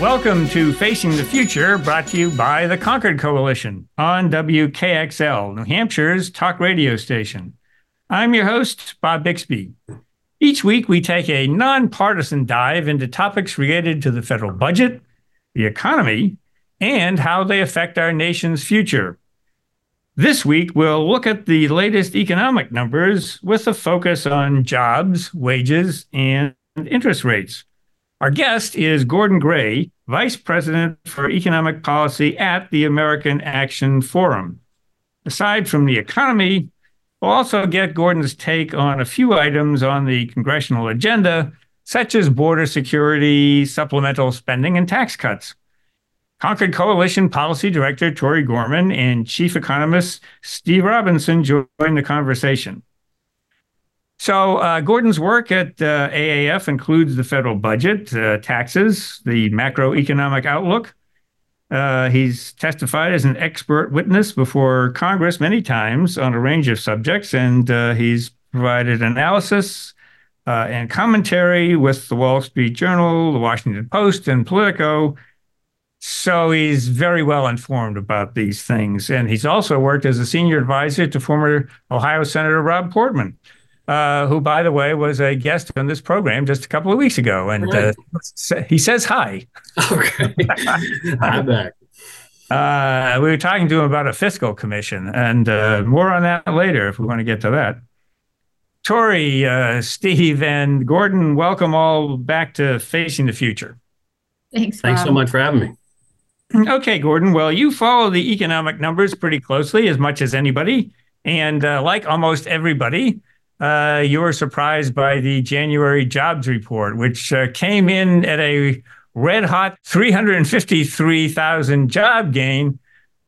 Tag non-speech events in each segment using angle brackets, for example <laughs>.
Welcome to Facing the Future, brought to you by the Concord Coalition on WKXL, New Hampshire's talk radio station. I'm your host, Bob Bixby. Each week, we take a nonpartisan dive into topics related to the federal budget, the economy, and how they affect our nation's future. This week, we'll look at the latest economic numbers with a focus on jobs, wages, and interest rates. Our guest is Gordon Gray, Vice President for Economic Policy at the American Action Forum. Aside from the economy, we'll also get Gordon's take on a few items on the congressional agenda, such as border security, supplemental spending, and tax cuts. Concord Coalition Policy Director Tori Gorman and Chief Economist Steve Robinson join the conversation. So, uh, Gordon's work at uh, AAF includes the federal budget, uh, taxes, the macroeconomic outlook. Uh, he's testified as an expert witness before Congress many times on a range of subjects, and uh, he's provided analysis uh, and commentary with the Wall Street Journal, the Washington Post, and Politico. So he's very well informed about these things. And he's also worked as a senior advisor to former Ohio Senator Rob Portman uh, who, by the way, was a guest on this program just a couple of weeks ago. And right. uh, he says hi. Okay. <laughs> I'm back. Uh, we were talking to him about a fiscal commission, and uh, more on that later if we want to get to that. Tori, uh, Steve, and Gordon, welcome all back to Facing the Future. Thanks. Thanks so much for having me. Okay, Gordon. Well, you follow the economic numbers pretty closely, as much as anybody. And uh, like almost everybody, uh, you were surprised by the January jobs report, which uh, came in at a red hot 353,000 job gain,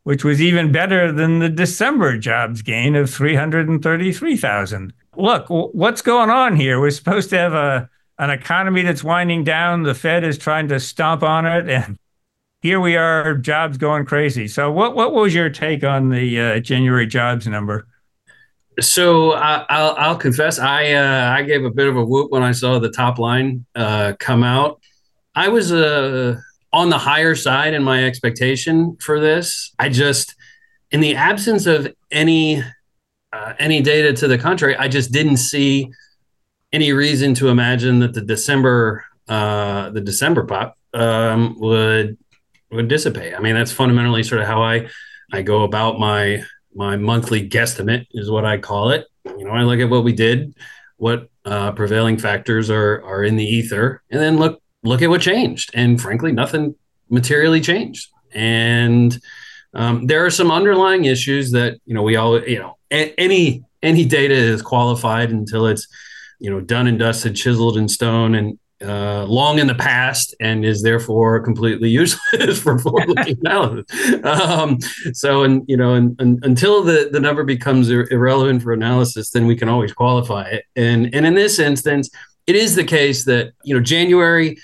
which was even better than the December jobs gain of 333,000. Look, what's going on here? We're supposed to have a an economy that's winding down. The Fed is trying to stomp on it, <laughs> and here we are, jobs going crazy. So, what what was your take on the uh, January jobs number? So I, will I'll confess, I uh, I gave a bit of a whoop when I saw the top line uh, come out. I was uh, on the higher side in my expectation for this. I just, in the absence of any uh, any data to the contrary, I just didn't see any reason to imagine that the December uh, the December pop um, would would dissipate. I mean, that's fundamentally sort of how I I go about my my monthly guesstimate is what I call it. You know, I look at what we did, what uh, prevailing factors are are in the ether, and then look look at what changed. And frankly, nothing materially changed. And um, there are some underlying issues that you know we all you know a- any any data is qualified until it's you know done and dusted, chiseled in stone, and uh, long in the past and is therefore completely <laughs> useless for forward-looking <laughs> analysis. Um, so, and you know, and, and, until the the number becomes ir- irrelevant for analysis, then we can always qualify it. And and in this instance, it is the case that you know January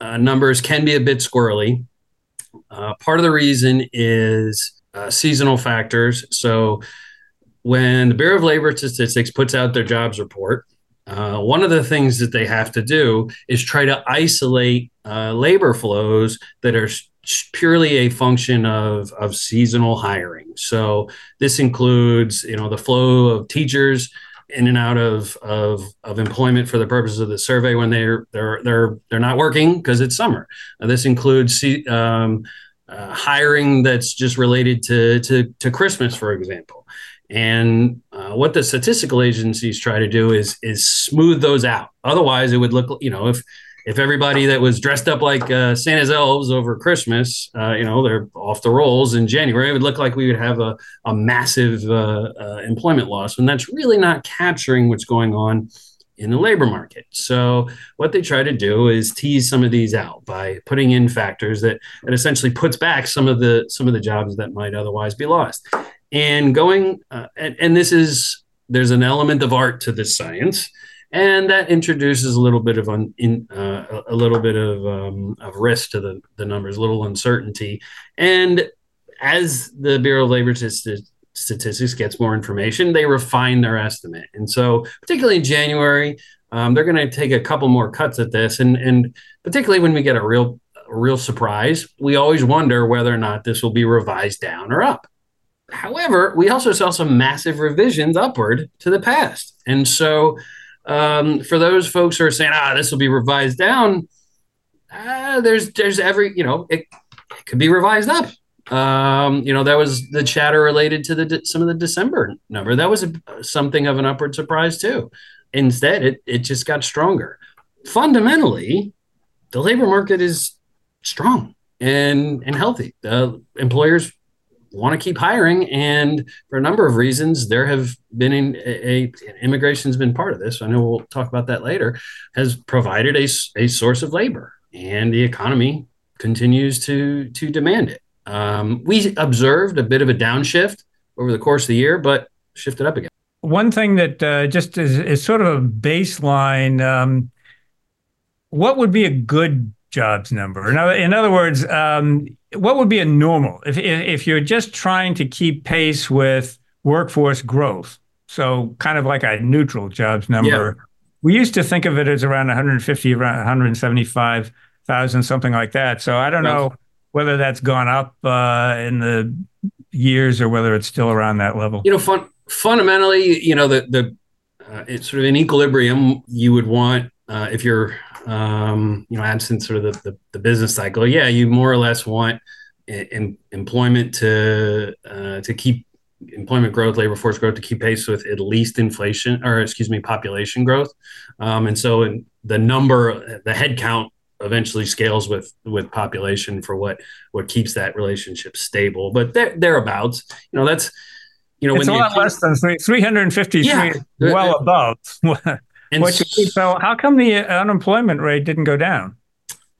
uh, numbers can be a bit squirrely. Uh, part of the reason is uh, seasonal factors. So, when the Bureau of Labor Statistics puts out their jobs report uh, one of the things that they have to do is try to isolate uh, labor flows that are purely a function of, of seasonal hiring. So this includes, you know, the flow of teachers in and out of, of, of employment for the purposes of the survey when they're they're they're they're not working because it's summer. Uh, this includes um, uh, hiring that's just related to, to to Christmas, for example. And uh, what the statistical agencies try to do is is smooth those out. Otherwise, it would look, you know, if if everybody that was dressed up like uh, Santa's elves over Christmas, uh, you know, they're off the rolls in January, it would look like we would have a, a massive uh, uh, employment loss. And that's really not capturing what's going on in the labor market. So what they try to do is tease some of these out by putting in factors that, that essentially puts back some of the some of the jobs that might otherwise be lost and going uh, and, and, this is there's an element of art to this science, and that introduces a little bit of un, in, uh, a little bit of, um, of risk to the, the numbers, a little uncertainty. And as the Bureau of Labor Statistics gets more information, they refine their estimate. And so, particularly in January, um, they're going to take a couple more cuts at this. And and particularly when we get a real a real surprise, we always wonder whether or not this will be revised down or up. However, we also saw some massive revisions upward to the past. And so, um, for those folks who are saying, ah, this will be revised down, uh, there's there's every you know it, it could be revised up. Um, you know that was the chatter related to the some of the December number. That was a, something of an upward surprise too. Instead, it it just got stronger. Fundamentally, the labor market is strong and and healthy. The employers want to keep hiring, and for a number of reasons, there have been in, a, a immigration's been part of this. I know we'll talk about that later. Has provided a, a source of labor, and the economy continues to to demand it. Um, we observed a bit of a downshift over the course of the year, but shifted up again. One thing that uh, just is, is, sort of a baseline. Um, what would be a good jobs number? In other, in other words, um, what would be a normal if, if you're just trying to keep pace with workforce growth? So kind of like a neutral jobs number. Yeah. We used to think of it as around 150, around 175,000, something like that. So I don't know whether that's gone up uh, in the years or whether it's still around that level. You know, fun, fundamentally, you know, the the uh, it's sort of an equilibrium. You would want uh, if you're um, you know, absent sort of the, the, the, business cycle, yeah, you more or less want in, employment to uh, to keep employment growth, labor force growth to keep pace with at least inflation, or excuse me, population growth. Um, and so, in the number, the headcount eventually scales with with population for what what keeps that relationship stable. But there, thereabouts, you know, that's you know, it's when a lot less than 353, yeah, well above. <laughs> And what you so how come the unemployment rate didn't go down?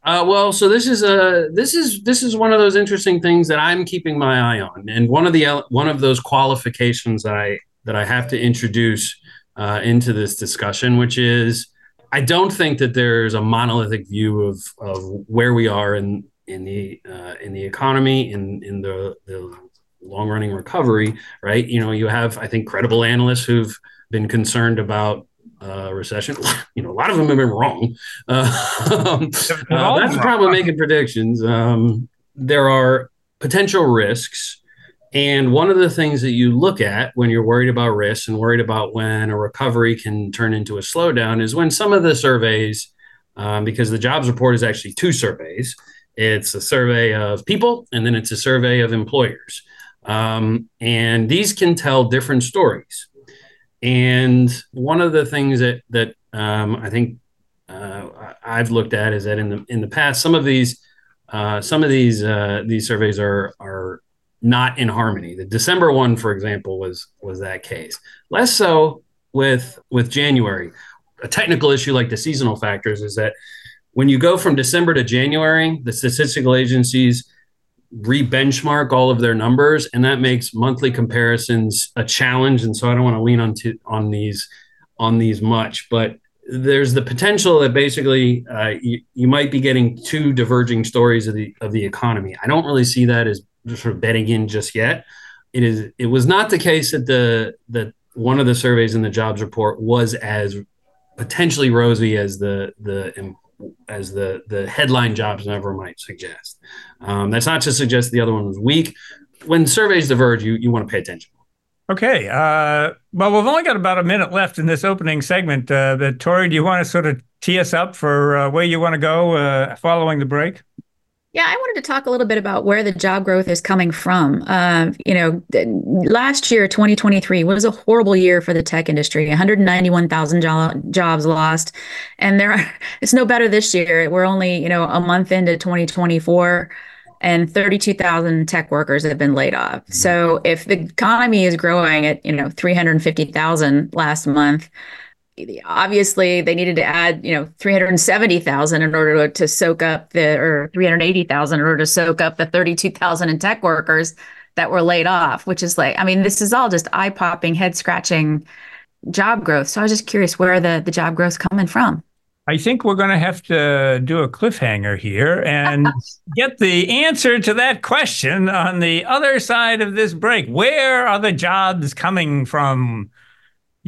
Uh, well, so this is a this is this is one of those interesting things that I'm keeping my eye on, and one of the one of those qualifications that I that I have to introduce uh, into this discussion, which is I don't think that there's a monolithic view of of where we are in in the uh, in the economy in in the the long running recovery. Right? You know, you have I think credible analysts who've been concerned about uh, recession. <laughs> You know, a lot of them have been wrong. <laughs> Uh, um, uh, that's the problem making predictions. Um, there are potential risks. And one of the things that you look at when you're worried about risks and worried about when a recovery can turn into a slowdown is when some of the surveys, um, because the jobs report is actually two surveys, it's a survey of people and then it's a survey of employers. Um, and these can tell different stories. And one of the things that that um, I think uh, I've looked at is that in the in the past, some of these uh, some of these uh, these surveys are are not in harmony. The December one, for example, was was that case. Less so with with January. A technical issue like the seasonal factors is that when you go from December to January, the statistical agencies re-benchmark all of their numbers and that makes monthly comparisons a challenge and so i don't want to lean on to, on these on these much. But there's the potential that basically uh, you, you might be getting two diverging stories of the of the economy. I don't really see that as sort of betting in just yet. It is it was not the case that the that one of the surveys in the jobs report was as potentially rosy as the the as the the headline jobs never might suggest. Um, that's not to suggest the other one was weak. When surveys diverge, you you want to pay attention. Okay. Uh, well, we've only got about a minute left in this opening segment. Uh, but Tori, do you want to sort of tee us up for uh, where you want to go uh, following the break? Yeah, I wanted to talk a little bit about where the job growth is coming from. Uh, you know, last year, 2023, was a horrible year for the tech industry. 191,000 jo- jobs lost, and there, are, <laughs> it's no better this year. We're only, you know, a month into 2024 and 32,000 tech workers have been laid off. So if the economy is growing at, you know, 350,000 last month, obviously they needed to add you know 370,000 in order to, to soak up the or 380,000 in order to soak up the 32,000 in tech workers that were laid off which is like I mean this is all just eye popping head scratching job growth. So I was just curious where the, the job growth coming from. I think we're going to have to do a cliffhanger here and <laughs> get the answer to that question on the other side of this break. Where are the jobs coming from?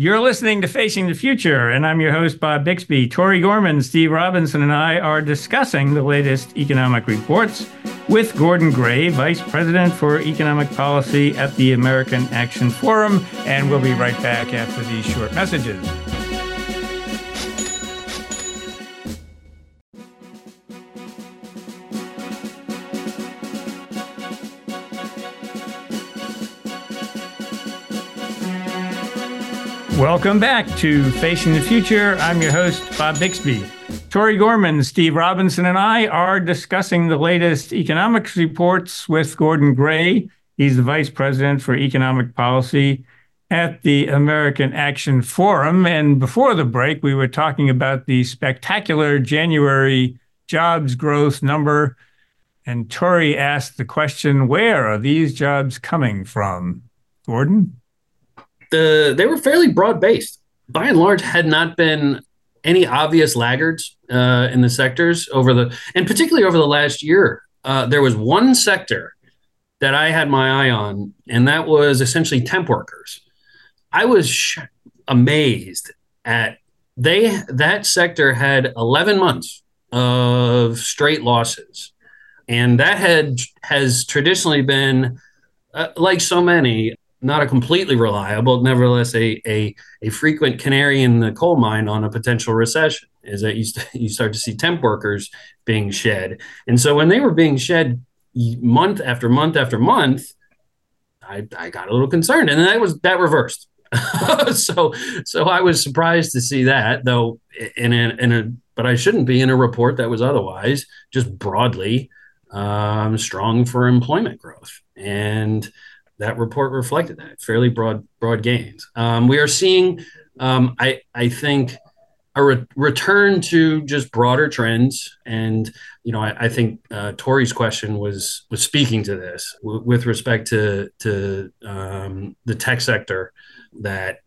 You're listening to Facing the Future, and I'm your host, Bob Bixby. Tori Gorman, Steve Robinson, and I are discussing the latest economic reports with Gordon Gray, Vice President for Economic Policy at the American Action Forum. And we'll be right back after these short messages. Welcome back to Facing the Future. I'm your host, Bob Bixby. Tori Gorman, Steve Robinson, and I are discussing the latest economics reports with Gordon Gray. He's the Vice President for Economic Policy at the American Action Forum. And before the break, we were talking about the spectacular January jobs growth number. And Tori asked the question where are these jobs coming from? Gordon? The they were fairly broad based. By and large, had not been any obvious laggards uh, in the sectors over the, and particularly over the last year. Uh, there was one sector that I had my eye on, and that was essentially temp workers. I was sh- amazed at they that sector had 11 months of straight losses, and that had has traditionally been uh, like so many not a completely reliable, nevertheless a, a, a frequent canary in the coal mine on a potential recession is that you, st- <laughs> you start to see temp workers being shed. And so when they were being shed month after month after month, I, I got a little concerned and that was that reversed. <laughs> so so I was surprised to see that though in a, in a but I shouldn't be in a report that was otherwise just broadly um, strong for employment growth. And that report reflected that fairly broad broad gains. Um, we are seeing, um, I I think, a re- return to just broader trends, and you know I, I think uh, Tori's question was was speaking to this w- with respect to to um, the tech sector that,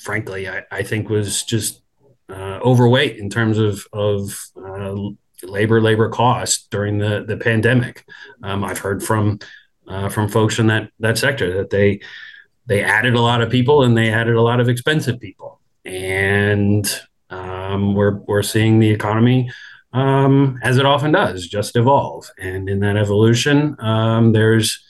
frankly, I, I think was just uh, overweight in terms of of uh, labor labor cost during the the pandemic. Um, I've heard from uh, from folks in that that sector that they they added a lot of people and they added a lot of expensive people, and um, we're we're seeing the economy um, as it often does just evolve, and in that evolution, um, there's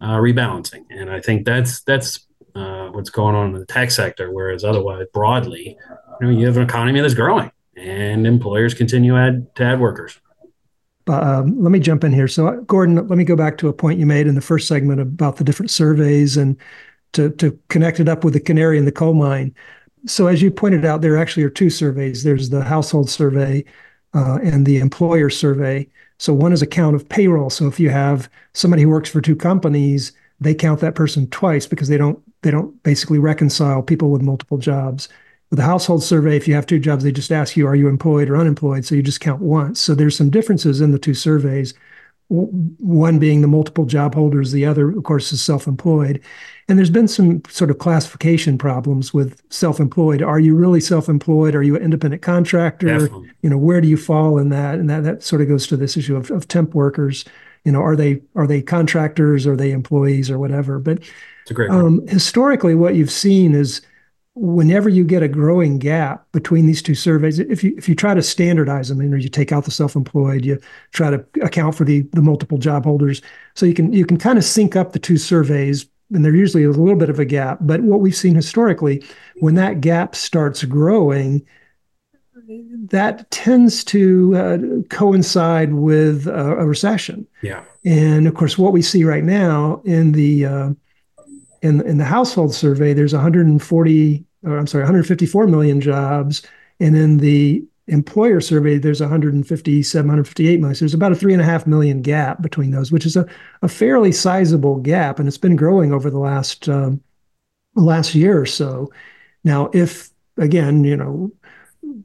uh, rebalancing, and I think that's that's uh, what's going on in the tech sector. Whereas otherwise, broadly, you know, you have an economy that's growing, and employers continue add, to add workers. Um, let me jump in here. So, Gordon, let me go back to a point you made in the first segment about the different surveys and to, to connect it up with the canary in the coal mine. So, as you pointed out, there actually are two surveys there's the household survey uh, and the employer survey. So, one is a count of payroll. So, if you have somebody who works for two companies, they count that person twice because they don't they don't basically reconcile people with multiple jobs. With the household survey, if you have two jobs, they just ask you, are you employed or unemployed? So you just count once. So there's some differences in the two surveys. One being the multiple job holders, the other, of course, is self employed. And there's been some sort of classification problems with self employed. Are you really self employed? Are you an independent contractor? Definitely. You know, where do you fall in that? And that, that sort of goes to this issue of, of temp workers. You know, are they are they contractors? Are they employees or whatever? But um, historically, what you've seen is whenever you get a growing gap between these two surveys, if you if you try to standardize them, and you take out the self-employed, you try to account for the the multiple job holders, so you can you can kind of sync up the two surveys, and there's usually a little bit of a gap. But what we've seen historically, when that gap starts growing, that tends to uh, coincide with a, a, recession. Yeah. And of course, what we see right now in the uh, in in the household survey, there's 140, or I'm sorry, 154 million jobs, and in the employer survey, there's 157, 158 million. So there's about a three and a half million gap between those, which is a, a fairly sizable gap, and it's been growing over the last um, last year or so. Now, if again, you know,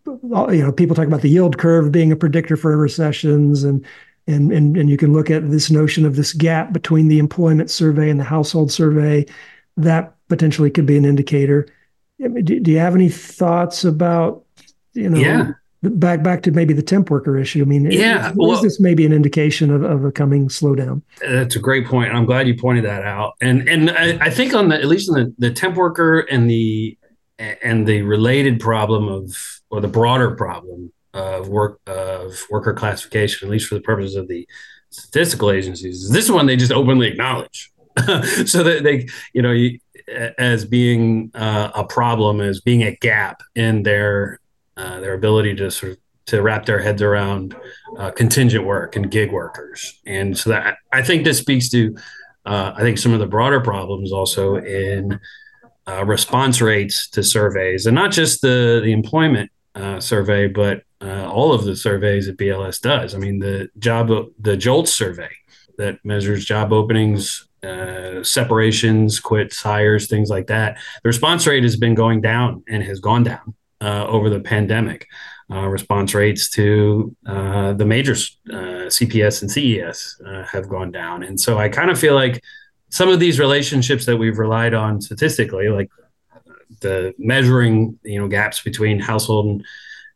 you know, people talk about the yield curve being a predictor for recessions, and and, and, and you can look at this notion of this gap between the employment survey and the household survey. That potentially could be an indicator. do, do you have any thoughts about you know Yeah. back back to maybe the temp worker issue? I mean, Yeah, is, well- is this maybe an indication of, of a coming slowdown? That's a great point. I'm glad you pointed that out. And and I, I think on the at least on the, the temp worker and the and the related problem of or the broader problem of work of worker classification, at least for the purposes of the statistical agencies, this one they just openly acknowledge. <laughs> so that they, you know, as being uh, a problem, as being a gap in their uh, their ability to sort of to wrap their heads around uh, contingent work and gig workers. And so that I think this speaks to, uh, I think some of the broader problems also in uh, response rates to surveys, and not just the the employment uh, survey, but uh, all of the surveys that BLS does. I mean, the job the JOLTS survey that measures job openings. Uh, separations, quits, hires, things like that. The response rate has been going down and has gone down uh, over the pandemic uh, response rates to the major CPS and CES have gone down. And so I kind of feel like some of these relationships that we've relied on statistically, like the measuring, you know, gaps between household and,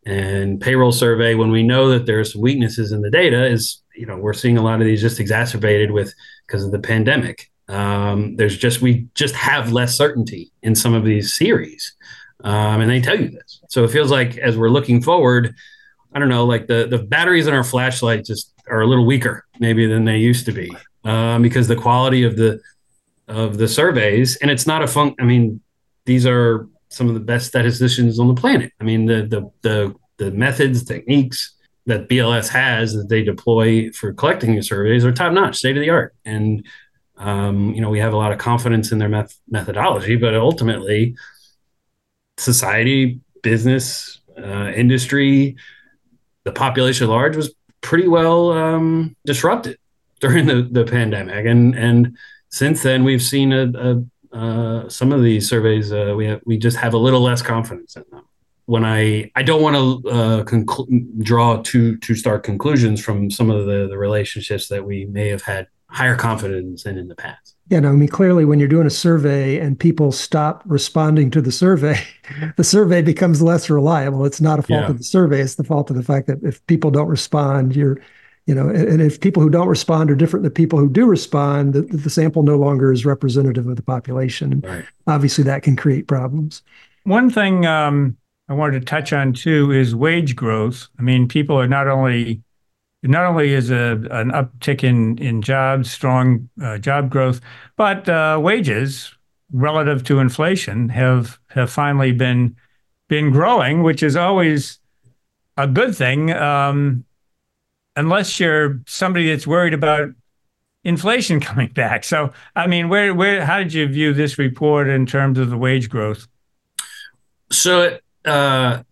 and payroll survey, when we know that there's weaknesses in the data, is you know we're seeing a lot of these just exacerbated with because of the pandemic. Um, there's just we just have less certainty in some of these series um, and they tell you this. So it feels like as we're looking forward, I don't know, like the the batteries in our flashlight just are a little weaker maybe than they used to be um, because the quality of the of the surveys and it's not a fun. I mean, these are some of the best statisticians on the planet. I mean, the the the the methods, techniques that BLS has that they deploy for collecting the surveys are top notch, state of the art, and um, you know we have a lot of confidence in their meth- methodology, but ultimately society, business, uh, industry, the population at large was pretty well um, disrupted during the, the pandemic. And and since then, we've seen a, a uh, some of these surveys. Uh, we have, we just have a little less confidence in them. When I I don't want to uh, conclu- draw too too stark conclusions from some of the the relationships that we may have had higher confidence in in the past. Yeah, no, I mean, clearly, when you're doing a survey and people stop responding to the survey, <laughs> the survey becomes less reliable. It's not a fault Yeah. of the survey; it's the fault of the fact that if people don't respond, you're, you know, and, and if people who don't respond are different than people who do respond, the, the sample no longer is representative of the population. Right. obviously, that can create problems. One thing um, I wanted to touch on too is wage growth. I mean, people are not only not only is a an uptick in in jobs, strong uh, job growth, but uh, wages relative to inflation have have finally been been growing, which is always a good thing, um, unless you're somebody that's worried about inflation <laughs> coming back. So, I mean, where where how did you view this report in terms of the wage growth? so uh,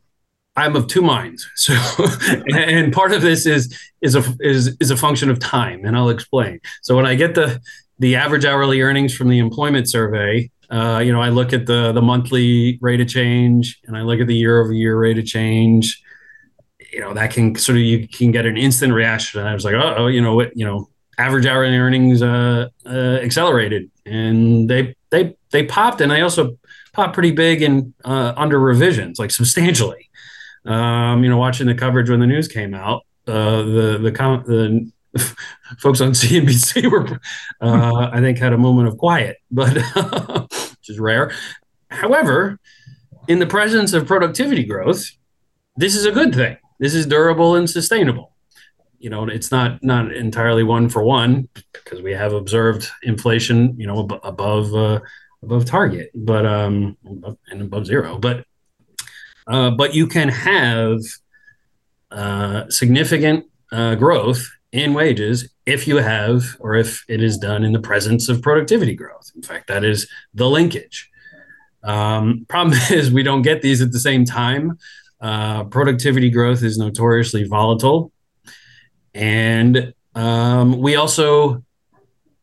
I'm of two minds. <laughs> So, and part of this is is a is is a function of time, and I'll explain. So when I get the the average hourly earnings from the employment survey, uh, you know, I look at the the monthly rate of change, and I look at the year over year rate of change. You know, that can sort of you can get an instant reaction. And I was like, oh, you know what, you know, average hourly earnings uh, uh, accelerated, and they they they popped, and they also popped pretty big and uh, under revisions, like substantially. Um, you know, watching the coverage when the news came out, uh, the the com- the <laughs> folks on CNBC <laughs> were, uh, I think, had a moment of quiet, <laughs> but which is rare. However, in the presence of productivity growth, this is a good thing. This is durable and sustainable. You know, it's not not entirely one for one because we have observed inflation, you know, ab- above uh, above target, but um, and above zero. But uh, but you can have uh, significant uh, growth in wages if you have, or if it is done in the presence of productivity growth. In fact, that is the linkage. Um, problem <laughs> is, we don't get these at the same time. Uh, productivity growth is notoriously volatile. And um, we also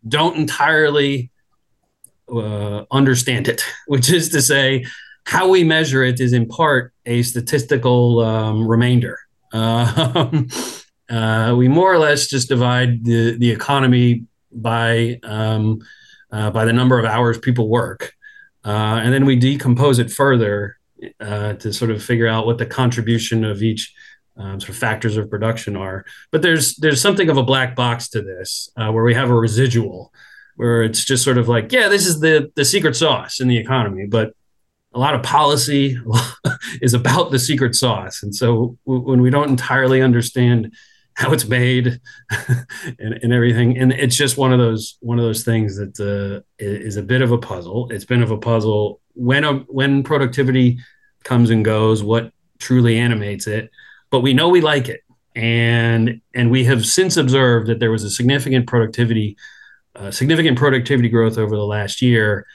don't entirely uh, understand it, <laughs> which is to say, how we measure it is in part a statistical um, remainder. <laughs> Um, uh, we more or less just divide the, the economy by um, uh, by the number of hours people work, uh, and then we decompose it further uh, to sort of figure out what the contribution of each um, sort of factors of production are. But there's there's something of a black box to this, uh, where we have a residual, where it's just sort of like, yeah, this is the the secret sauce in the economy, but a lot of policy <laughs> is about the secret sauce, and so w- when we don't entirely understand how it's made <laughs> and, and, everything, and it's just one of those one of those things that uh, is a bit of a puzzle. It's been of a puzzle when a, when productivity comes and goes, what truly animates it but we know we like it. And, and we have since observed that there was a significant productivity, uh, significant productivity growth over the last year.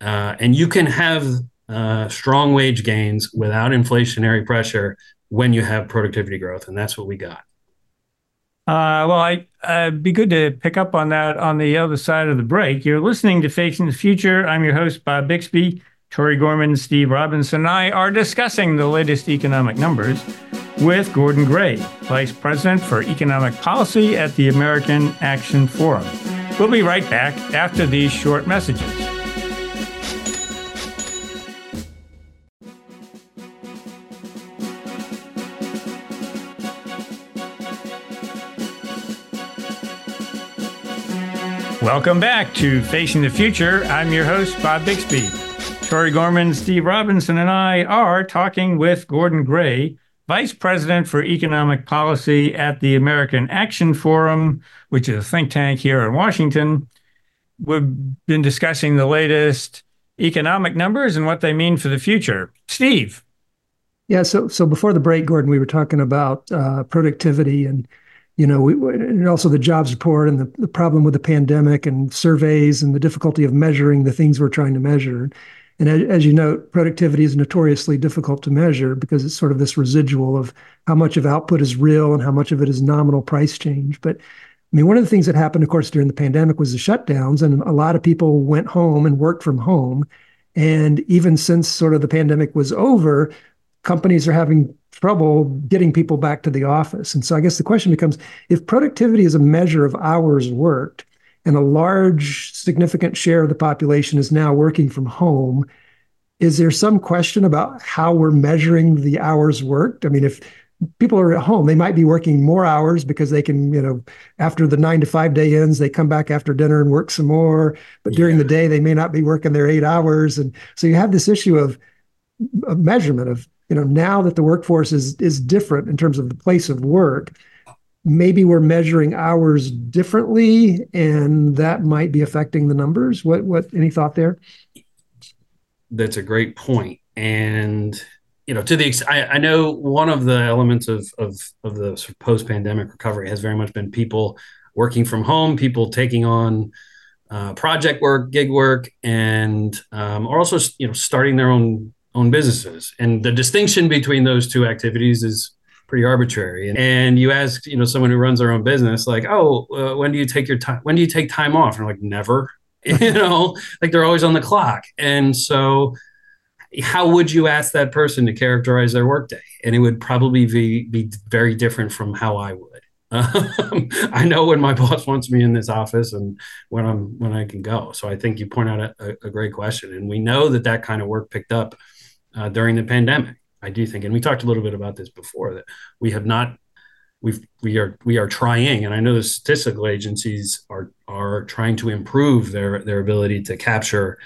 Uh, and you can have uh, strong wage gains without inflationary pressure when you have productivity growth. And that's what we got. Uh, well, I, would be good to pick up on that on the other side of the break. You're listening to Facing the Future. I'm your host, Bob Bixby. Tori Gorman, Steve Robinson, and I are discussing the latest economic numbers with Gordon Gray, Vice President for Economic Policy at the American Action Forum. We'll be right back after these short messages. Welcome back to Facing the Future. I'm your host, Bob Bixby. Tori Gorman, Steve Robinson, and I are talking with Gordon Gray, Vice President for Economic Policy at the American Action Forum, which is a think tank here in Washington. We've been discussing the latest economic numbers and what they mean for the future. Steve. Yeah, so so before the break, Gordon, we were talking about uh, productivity and you know, we, and also the jobs report and the, the problem with the pandemic and surveys and the difficulty of measuring the things we're trying to measure. And as you note, productivity is notoriously difficult to measure because it's sort of this residual of how much of output is real and how much of it is nominal price change. But I mean, one of the things that happened, of course, during the pandemic was the shutdowns, and a lot of people went home and worked from home. And even since sort of the pandemic was over, companies are having trouble getting people back to the office. And so I guess the question becomes if productivity is a measure of hours worked, and a large, significant share of the population is now working from home. Is there some question about how we're measuring the hours worked? I mean, if people are at home, they might be working more hours because they can, you know, after the nine to five day ends, they come back after dinner and work some more. But during yeah. the day, they may not be working their eight hours. And so you have this issue of, of measurement of, you know, now that the workforce is is different in terms of the place of work, maybe we're measuring hours differently and that might be affecting the numbers. What what any thought there? That's a great point. And you know to the I, I know one of the elements of of, of the sort of post-pandemic recovery has very much been people working from home people taking on uh, project work gig work and um, or also you know starting their own own businesses. And the distinction between those two activities is pretty arbitrary. And, you ask, you know, someone who runs their own business, like, oh, uh, when do you take your time? When do you take time off? And like, never. <laughs> you know, like they're always on the clock. And so, how would you ask that person to characterize their workday? And it would probably be be very different from how I would. Um, <laughs> I know when my <laughs> boss wants me in this office and when I'm when I can go. So I think you point out a, a great question, and we know that that kind of work picked up uh, during the pandemic. I do think, and we talked a little bit about this before, that we have not we've we are we are trying and i know the statistical agencies are are trying to improve their their ability to capture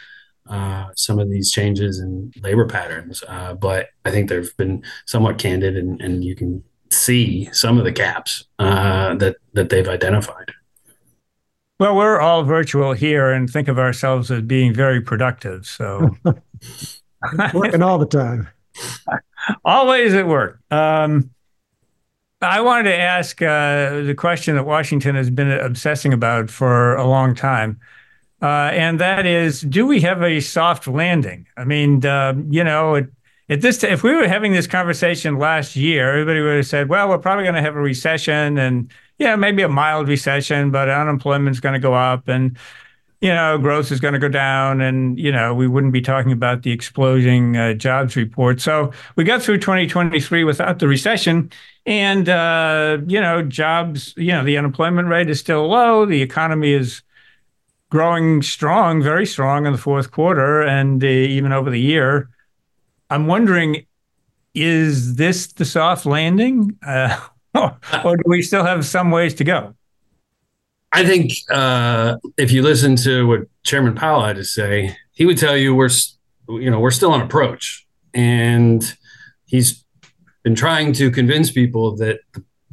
uh, some of these changes in labor patterns uh, but i think they've been somewhat candid and, and you can see some of the gaps uh, that that they've identified. Well we're all virtual here and think of ourselves as being very productive so. <laughs> Working all the time Always at work. Um, I wanted to ask uh, the question that Washington has been obsessing about for a long time. Uh, and that is, do we have a soft landing? I mean, uh, you know, it, at this, t- if we were having this conversation last year, everybody would have said, "Well, we're probably going to have a recession, and yeah, maybe a mild recession, but unemployment's going to go up, and you know, growth is going to go down, and you know, we wouldn't be talking about the exploding uh, jobs report. So we got through 2023 without the recession, and uh, you know, jobs, you know, the unemployment rate is still low. The economy is growing strong, very strong in the fourth quarter and uh, even over the year. I'm wondering, is this the soft landing, uh, <laughs> or do we still have some ways to go? I think uh, if you listen to what Chairman Powell had to say, he would tell you we're, you know, we're still on approach, and he's been trying to convince people that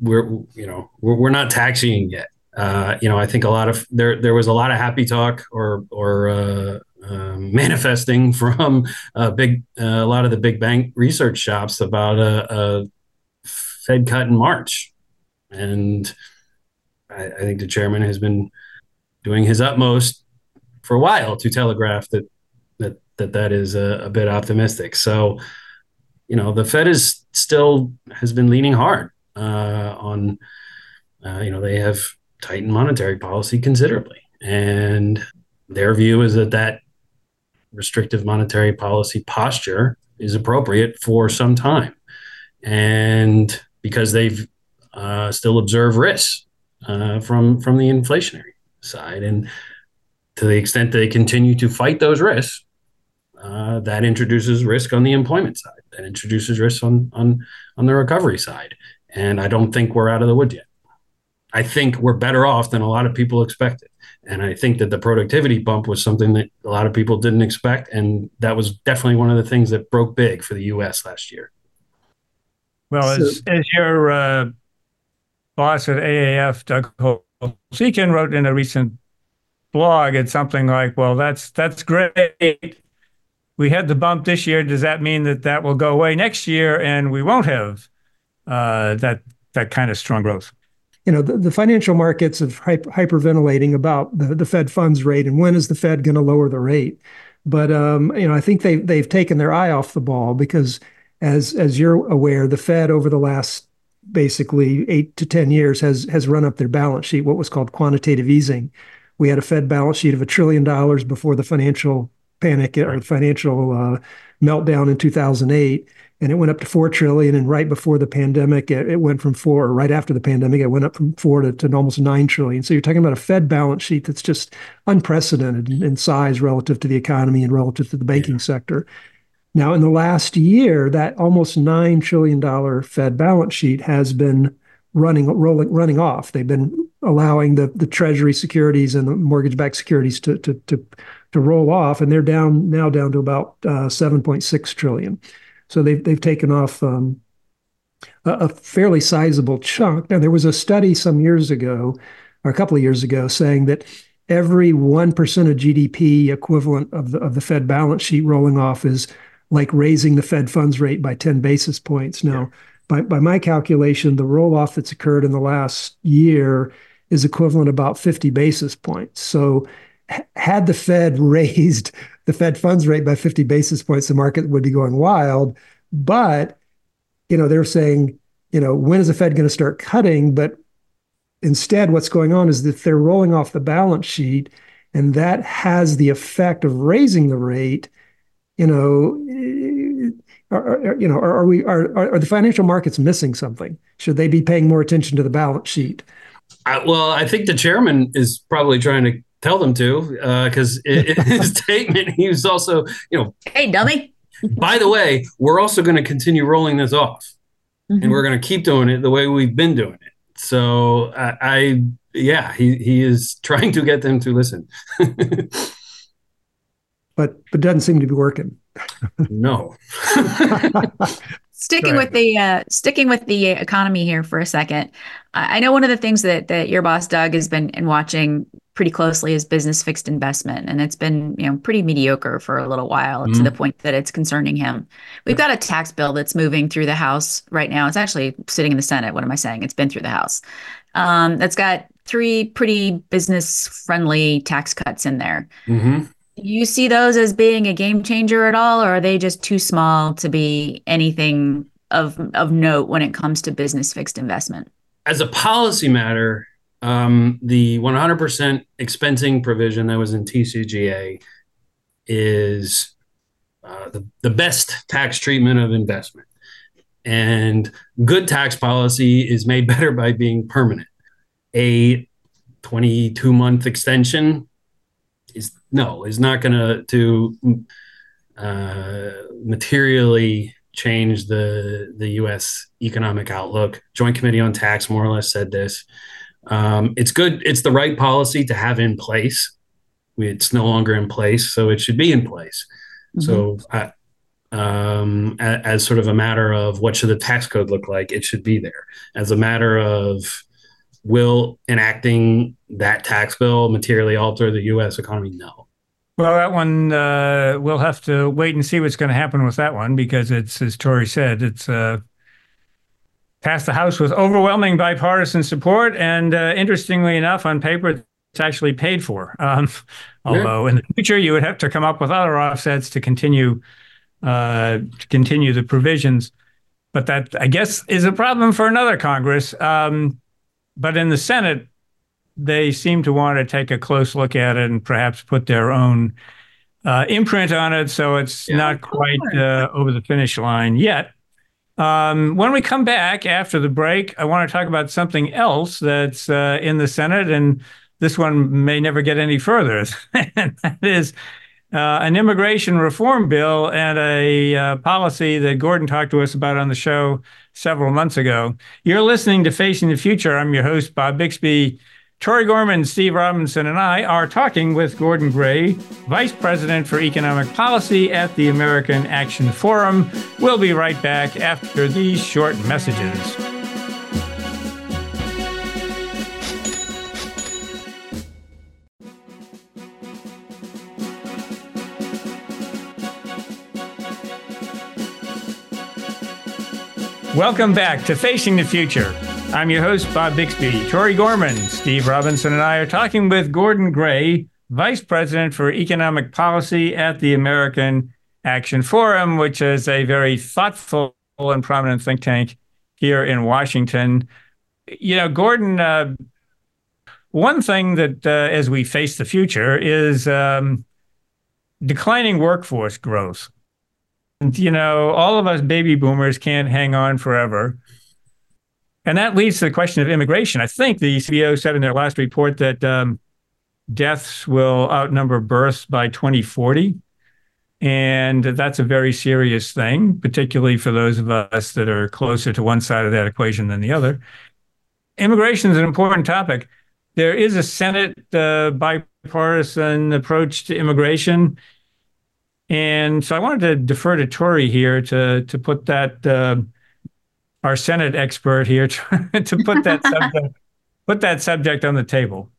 we're, you know, we're, we're not taxiing yet. Uh, you know, I think a lot of there there was a lot of happy talk or or uh, <laughs> uh, manifesting from a big uh, a lot of the big bank research shops about a, a Fed cut in March, and I, I, think the chairman has been doing his utmost for a while to telegraph that that that that is a, a bit optimistic. So, you know, the Fed is still has been leaning hard uh, on. Uh, you know, they have tightened monetary policy considerably, and their view is that that restrictive monetary policy posture is appropriate for some time, and because they've uh, still observe risks uh, from from the inflationary side, and to the extent they continue to fight those risks, uh, that introduces risk on the employment side. That introduces risk on on on the recovery side. And I don't think we're out of the woods yet. I think we're better off than a lot of people expected. And I think that the productivity bump was something that a lot of people didn't expect. And that was definitely one of the things that broke big for the US last year. Well, so, as, as your uh, boss at AAF, Doug Holtz-Eakin, wrote in a recent blog, it's something like, well, that's that's great. We had the bump this year. Does that mean that that will go away next year and we won't have uh, that that kind of strong growth? You know, the, the financial markets of hyper, hyperventilating about the, the Fed funds rate and when is the Fed going to lower the rate. But um, you know, I think they they've taken their eye off the ball because as as you're aware, the Fed over the last basically eight to 10 years has, has run up their balance sheet, what was called quantitative easing. We had a Fed balance sheet of a trillion dollars before the financial panic or the financial uh, meltdown in 2008 and it went up to 4 trillion and right before the pandemic it, it went from 4 or right after the pandemic it went up from 4 to, to almost 9 trillion so you're talking about a fed balance sheet that's just unprecedented in, in size relative to the economy and relative to the banking yeah. sector now, in the last year, that almost $9 trillion Fed balance sheet has been running rolling running off. They've been allowing the the treasury securities and the mortgage-backed securities to to to to roll off, and they're down now down to about uh, 7.6 trillion. So they've they've taken off um, a, a, fairly sizable chunk. Now there was a study some years ago, or a couple of years ago, saying that every one percent of GDP equivalent of the of the Fed balance sheet rolling off is like raising the Fed funds rate by 10 basis points. Now, yeah. by, by my calculation, the roll off that's occurred in the last year is equivalent about 50 basis points. So, h- had the Fed <laughs> raised the Fed funds rate by 50 basis points, the market would be going wild. But, you know, they're saying, you know, when is the Fed going to start cutting? But instead, what's going on is that they're rolling off the balance sheet, and that has the effect of raising the rate you know, are, are, you know, are, are we are, are the financial markets missing something? Should they be paying more attention to the balance sheet? I, well, I think the chairman is probably trying to tell them to, because uh, in, in <laughs> his statement, he was also, you know, hey, dummy. by the way, we're also going to continue rolling this off, mm-hmm. and we're going to keep doing it the way we've been doing it. So I, I yeah, he he is trying to get them to listen. <laughs> but but doesn't seem to be working. no. <laughs> sticking with the uh, sticking with the economy here for a second, I know one of the things that that your boss Doug has been watching pretty closely is business fixed investment, and it's been you know pretty mediocre for a little while mm-hmm. to the point that it's concerning him. We've got a tax bill that's moving through the House right now. It's actually sitting in the Senate. What am I saying? It's been through the House. Um, that's got three pretty business friendly tax cuts in there. Mm-hmm you see those as being a game changer at all, or are they just too small to be anything of of note when it comes to business fixed investment? As a policy matter, um, the 100% expensing provision that was in TCJA is uh, the, the best tax treatment of investment. And good tax policy is made <laughs> better by being permanent. A 22 month extension is no is not going to to uh, materially change the the U.S. economic outlook. Joint Committee on Tax more or less said this. Um, it's good. It's the right policy to have in place. It's no longer in place, so it should be in place. Mm-hmm. So, uh, um, as, as sort of a matter of what should the tax code look like, it should be there. As a matter of will enacting that tax bill materially alter the U.S. economy? No. Well, that one uh, we'll have to wait and see what's going to happen with that one because it's, as Tori said, it's uh, passed the House with overwhelming bipartisan support, and uh, interestingly enough, on paper, it's actually paid for. Um, <laughs> although yeah. in the future, you would have to come up with other offsets to continue uh, to continue the provisions. But that, I guess, is a problem for another Congress. Um, but in the Senate, they seem to want to take a close look at it and perhaps put their own uh, imprint on it. So it's yeah, not quite uh, over the finish line yet. Um, when we come back after the break, I want to talk about something else that's uh, in the Senate, and this one may never get any further. <laughs> and that is uh, an immigration reform bill and a uh, policy that Gordon talked to us about on the show several months ago. You're listening to Facing the Future. I'm your host, Bob Bixby. Tori Gorman, Steve Robinson, and I are talking with Gordon Gray, Vice President for Economic Policy at the American Action Forum. We'll be right back after these short messages. Welcome back to Facing the Future. I'm your host, Bob Bixby. Tori Gorman, Steve Robinson, and I are talking with Gordon Gray, Vice President for Economic Policy at the American Action Forum, which is a very thoughtful and prominent think tank here in Washington. You know, Gordon, uh, one thing that uh, as we face the future is um, declining workforce growth you know, all of us baby boomers can't hang on forever. And that leads to the question of immigration. I think the CBO said in their last report that um, deaths will outnumber births by 2040. And that's a very serious thing, particularly for those of us that are closer to one side of that equation than the other. Immigration is an important topic. There is a Senate uh, bipartisan approach to immigration. And so I wanted to defer to Tori here to to put that uh, our Senate expert here <laughs> to, to put that subject <laughs> put that subject on the table.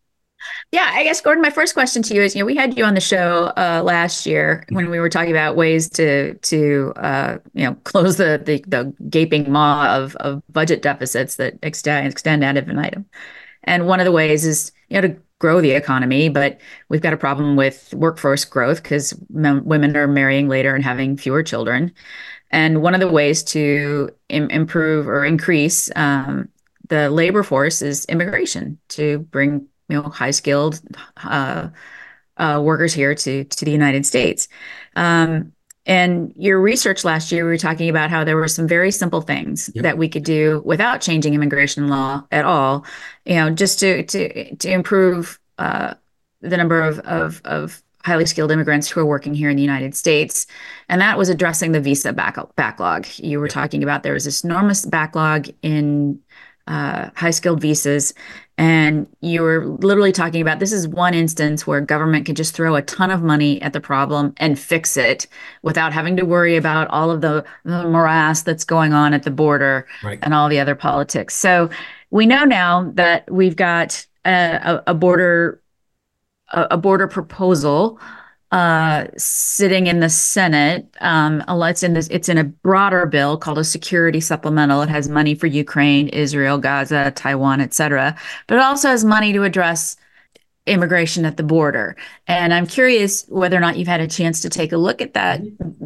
Yeah, I guess Gordon, my first question to you is, you know, we had you on the show uh, last year when we were talking about ways to to uh, you know close the, the, the gaping maw of of budget deficits that extend extend ad infinitum. And one of the ways is you know to grow the economy, but we've got a problem with workforce growth because women are marrying later and having fewer children. And one of the ways to Im- improve or increase um, the labor force is immigration to bring you know high skilled uh, uh, workers here to to the United States. Um, and your research last year, we were talking about how there were some very simple things yep. that we could do without changing immigration law at all, you know, just to to to improve uh, the number of, of of highly skilled immigrants who are working here in the United States, and that was addressing the visa back, backlog. You were talking about there was this enormous backlog in uh, high skilled visas. And you were literally talking about this is one instance where government could just throw a ton of money at the problem and fix it without having to worry about all of the, the morass that's going on at the border right. and all the other politics. So we know now that we've got a, a border a border proposal uh, sitting in the Senate. Um, it's in this. It's in a broader bill called a security supplemental. It has money for Ukraine, Israel, Gaza, Taiwan, etc. But it also has money to address immigration at the border. And I'm curious whether or not you've had a chance to take a look at that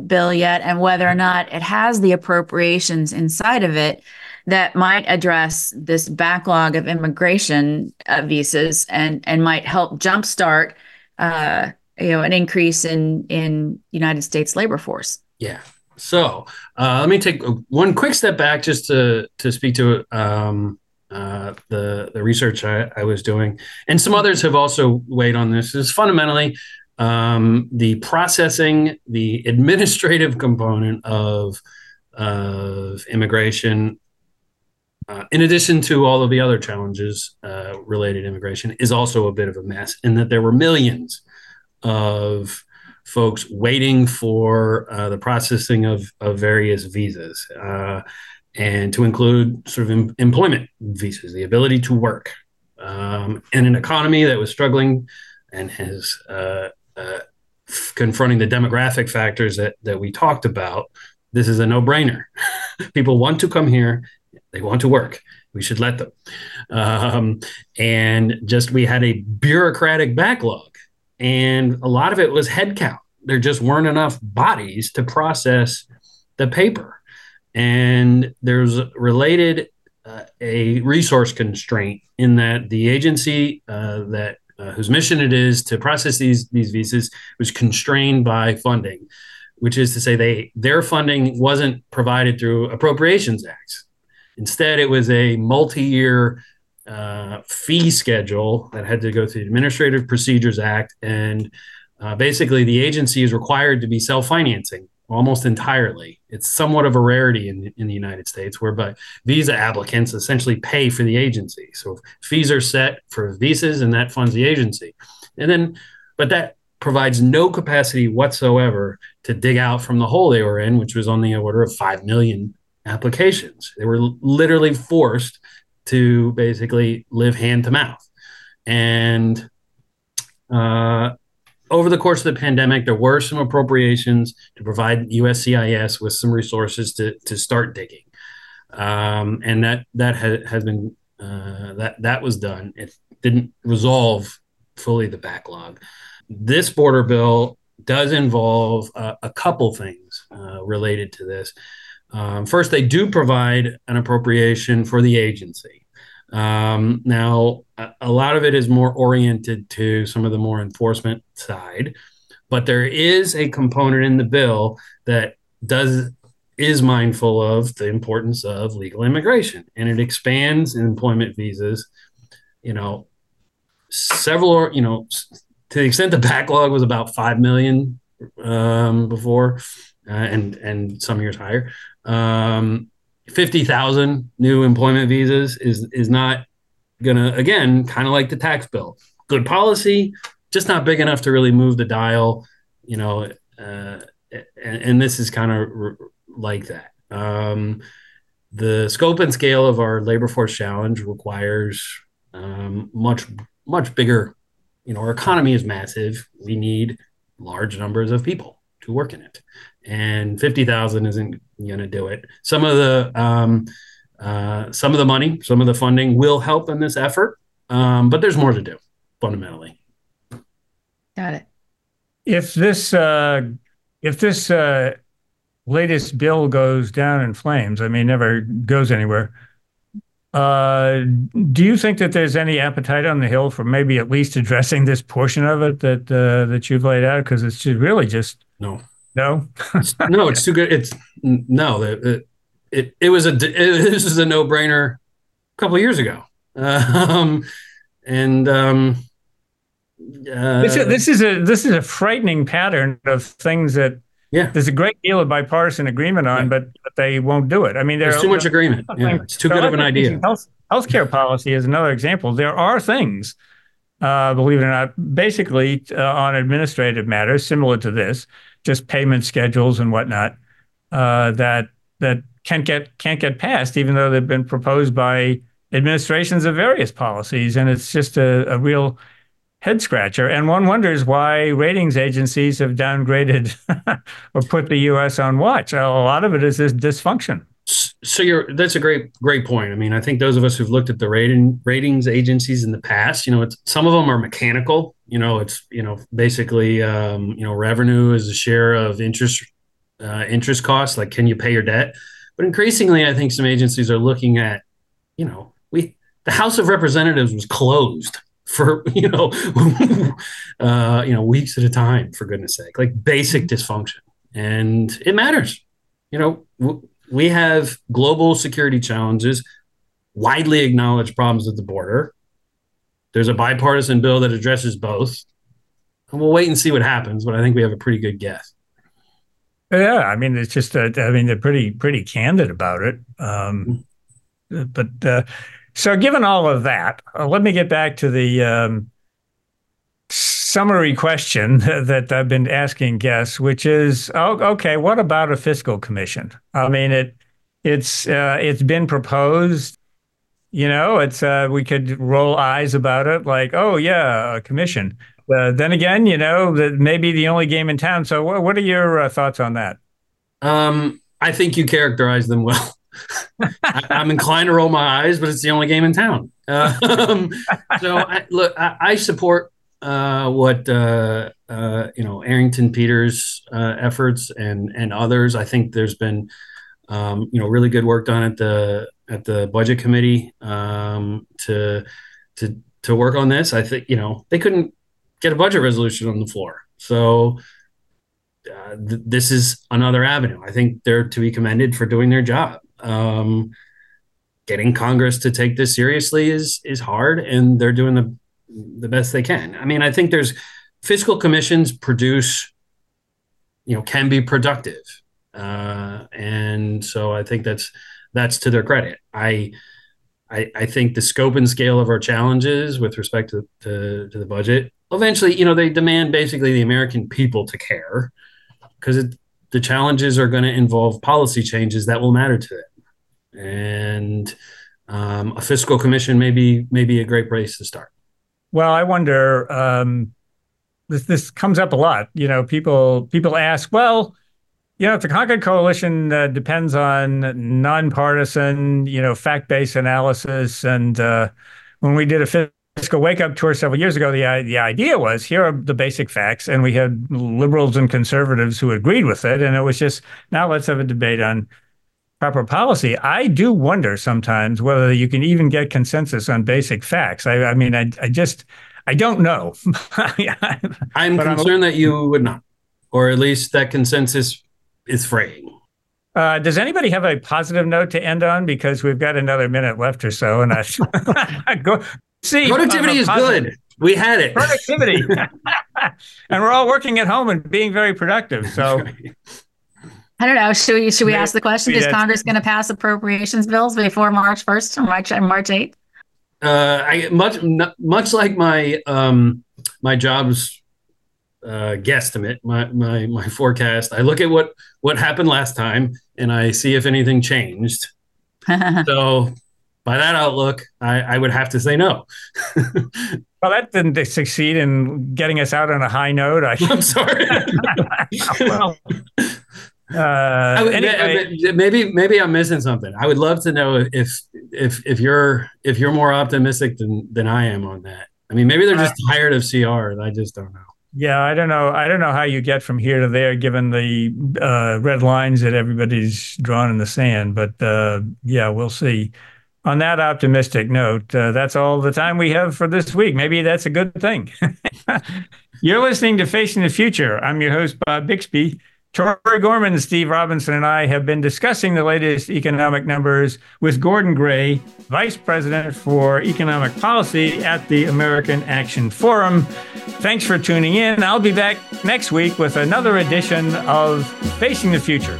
bill yet, and whether or not it has the appropriations inside of it that might address this backlog of immigration uh, visas and and might help jumpstart. Uh, you know an increase in in United States labor force. Yeah. So uh, let me take one quick step back just to to speak to um, uh, the the research I, I, was doing, and some others have also weighed on this. Is fundamentally um, the processing, the administrative component of of immigration, uh, in addition to all of the other challenges uh, related to immigration, is also a bit of a mess. In that there were millions of folks waiting for uh, the processing of, of various visas, uh, and to include sort of em- employment visas, the ability to work, um, in an economy that was struggling and has uh, uh confronting the demographic factors that that we talked about. This is a no brainer. <laughs> People want to come here. They want to work. We should let them. Um, and just we had a bureaucratic backlog and a lot of it was headcount. There just weren't enough bodies to process the paper. And there's related uh, a resource constraint in that the agency uh, that uh, whose mission it is to process these these visas was constrained by funding, which is to say they their funding wasn't provided through appropriations acts. Instead, it was a multi-year uh, fee schedule that had to go through the Administrative Procedures Act. And uh, basically, the agency is required to be self financing almost entirely. It's somewhat of a rarity in, in the United States, whereby visa applicants essentially pay for the agency. So fees are set for visas, and that funds the agency. And then, but that provides no capacity whatsoever to dig out from the hole they were in, which was on the order of 5 million applications. They were literally forced to basically live hand to mouth. And uh, over the course of the pandemic, there were some appropriations to provide USCIS with some resources to, to start digging. Um, and that that ha- has been uh, that that was done. It didn't resolve fully the backlog. This border bill does involve uh, a couple things uh, related to this. Um, first, they do provide an appropriation for the agency. Um, now, a, a lot of it is more oriented to some of the more enforcement side, but there is a component in the bill that does is mindful of the importance of legal immigration, and it expands employment visas. You know, several. You know, to the extent the backlog was about five million um, before, uh, and and some years higher. Um, Fifty thousand new employment visas is is not gonna again kind of like the tax bill. Good policy, just not big enough to really move the dial. You know, uh, and, and, this is kind of r- like that. Um, the scope and scale of our labor force challenge requires um, much much bigger. You know, our economy is massive. We need large numbers of people to work in it, and fifty thousand isn't going to do it. Some of the um, uh, some of the money, some of the funding will help in this effort, um, but there's more to do fundamentally. Got it. If this uh, if this uh, latest bill goes down in flames, I mean, never goes anywhere. Uh, do you think that there's any appetite on the Hill for maybe at least addressing this portion of it that uh, that you've laid out? Because it's really just no. No, <laughs> no, it's too good. It's no, it it, it was a <laughs> this is a no brainer a couple years ago, <laughs> um, and um, uh, this, is, this is a this is a frightening pattern of things that yeah, there's a great deal of bipartisan agreement on, yeah. but, but they won't do it. I mean, there's too much agreement. Yeah, it's too good of an idea. Health, healthcare policy is another example. There are things, uh, believe it or not, basically uh, on administrative matters similar to this just payment schedules and whatnot uh, that that can't get can't get passed, even though they've been proposed by administrations of various policies, and it's just a, a real head scratcher. And one wonders why ratings agencies have downgraded <laughs> or put the U.S. on watch. A lot of it is this dysfunction. So you're that's a great great point. I mean, I think those of us who've looked at the rating ratings agencies in the past, you know, some of them are mechanical. You know, it's you know basically um, you know revenue is a share of interest uh, interest costs. Like, can you pay your debt? But increasingly, I think some agencies are looking at, you know, we the House of Representatives was closed for <laughs> you know <laughs> uh, you know weeks at a time for goodness sake like basic dysfunction and it matters you know w- we have global security challenges widely acknowledged problems at the border. There's a bipartisan bill that addresses both. And we'll wait and see what happens, but I think we have a pretty good guess. Yeah, I mean, it's just, uh, I mean, they're pretty, pretty candid about it. Um, but uh, so, given all of that, uh, let me get back to the um, summary question <laughs> that I've been asking guests, which is, oh, okay, what about a fiscal commission? I mean, it it's uh, it's been proposed. You know, it's uh, we could roll eyes about it, like, oh yeah, a commission. Uh, then again, you know, that may be the only game in town. So, what, what are your uh, thoughts on that? Um, I think you characterize them well. <laughs> I, am inclined to roll my eyes, but it's the only game in town. Um, so, I, look, I, I support uh, what uh, uh, you know Arrington Peters' uh, efforts and and others. I think there's been um, you know really good work done at the at the budget committee um, to to to work on this. I think you know they couldn't get a budget resolution on the floor, so. Uh, th- this is another avenue. I think they're to be commended for doing their job. Um, getting Congress to take this seriously is is hard, and they're doing the the best they can. I mean, I think there's fiscal commissions produce, you know, can be productive, uh, and so I think that's that's to their credit. I, I, I think the scope and scale of our challenges with respect to, to, to the budget eventually, you know, they demand basically the American people to care because the challenges are going to involve policy changes that will matter to them, and um, a fiscal commission may be, may be a great place to start. Well, I wonder. Um, this this comes up a lot. You know, people people ask, well, you know, if the Concord Coalition uh, depends on nonpartisan, you know, fact based analysis, and uh, when we did a fiscal wake up tour several years ago, the the idea was here are the basic facts, and we had liberals and conservatives who agreed with it, and it was just now let's have a debate on proper policy. I do wonder sometimes whether you can even get consensus on basic facts. I, I mean, I, I just, I don't know. <laughs> I'm concerned I'm, that you would not, or at least that consensus is fraying. Uh, does anybody have a positive note to end on? Because we've got another minute left or so, and I <laughs> go see. Productivity is good. We had it. Productivity, <laughs> and we're all working at home and being very productive. So. I don't know. Should we should we ask the question? Is Congress going to pass appropriations bills before March first or March March eighth? Uh, I much much like my um my jobs uh, guesstimate, my my my forecast. I look at what what happened last time, and I see if anything changed. <laughs> so, by that outlook, I, I would have to say no. <laughs> well, that didn't succeed in getting us out on a high note. I, <laughs> am sorry. well, uh, would, anyway. maybe maybe I'm missing something. I would love to know if if if you're if you're more optimistic than than I am on that. I mean, maybe they're just uh, tired of CR. I just don't know. Yeah, I don't know. I don't know how you get from here to there, given the uh, red lines that everybody's drawn in the sand. But uh, yeah, we'll see. On that optimistic note, uh, that's all the time we have for this week. Maybe that's a good thing. <laughs> You're listening to Facing the Future. I'm your host, Bob Bixby. Tori Gorman, Steve Robinson, and I have been discussing the latest economic numbers with Gordon Gray, Vice President for Economic Policy at the American Action Forum. Thanks for tuning in. I'll be back next week with another edition of Facing the Future.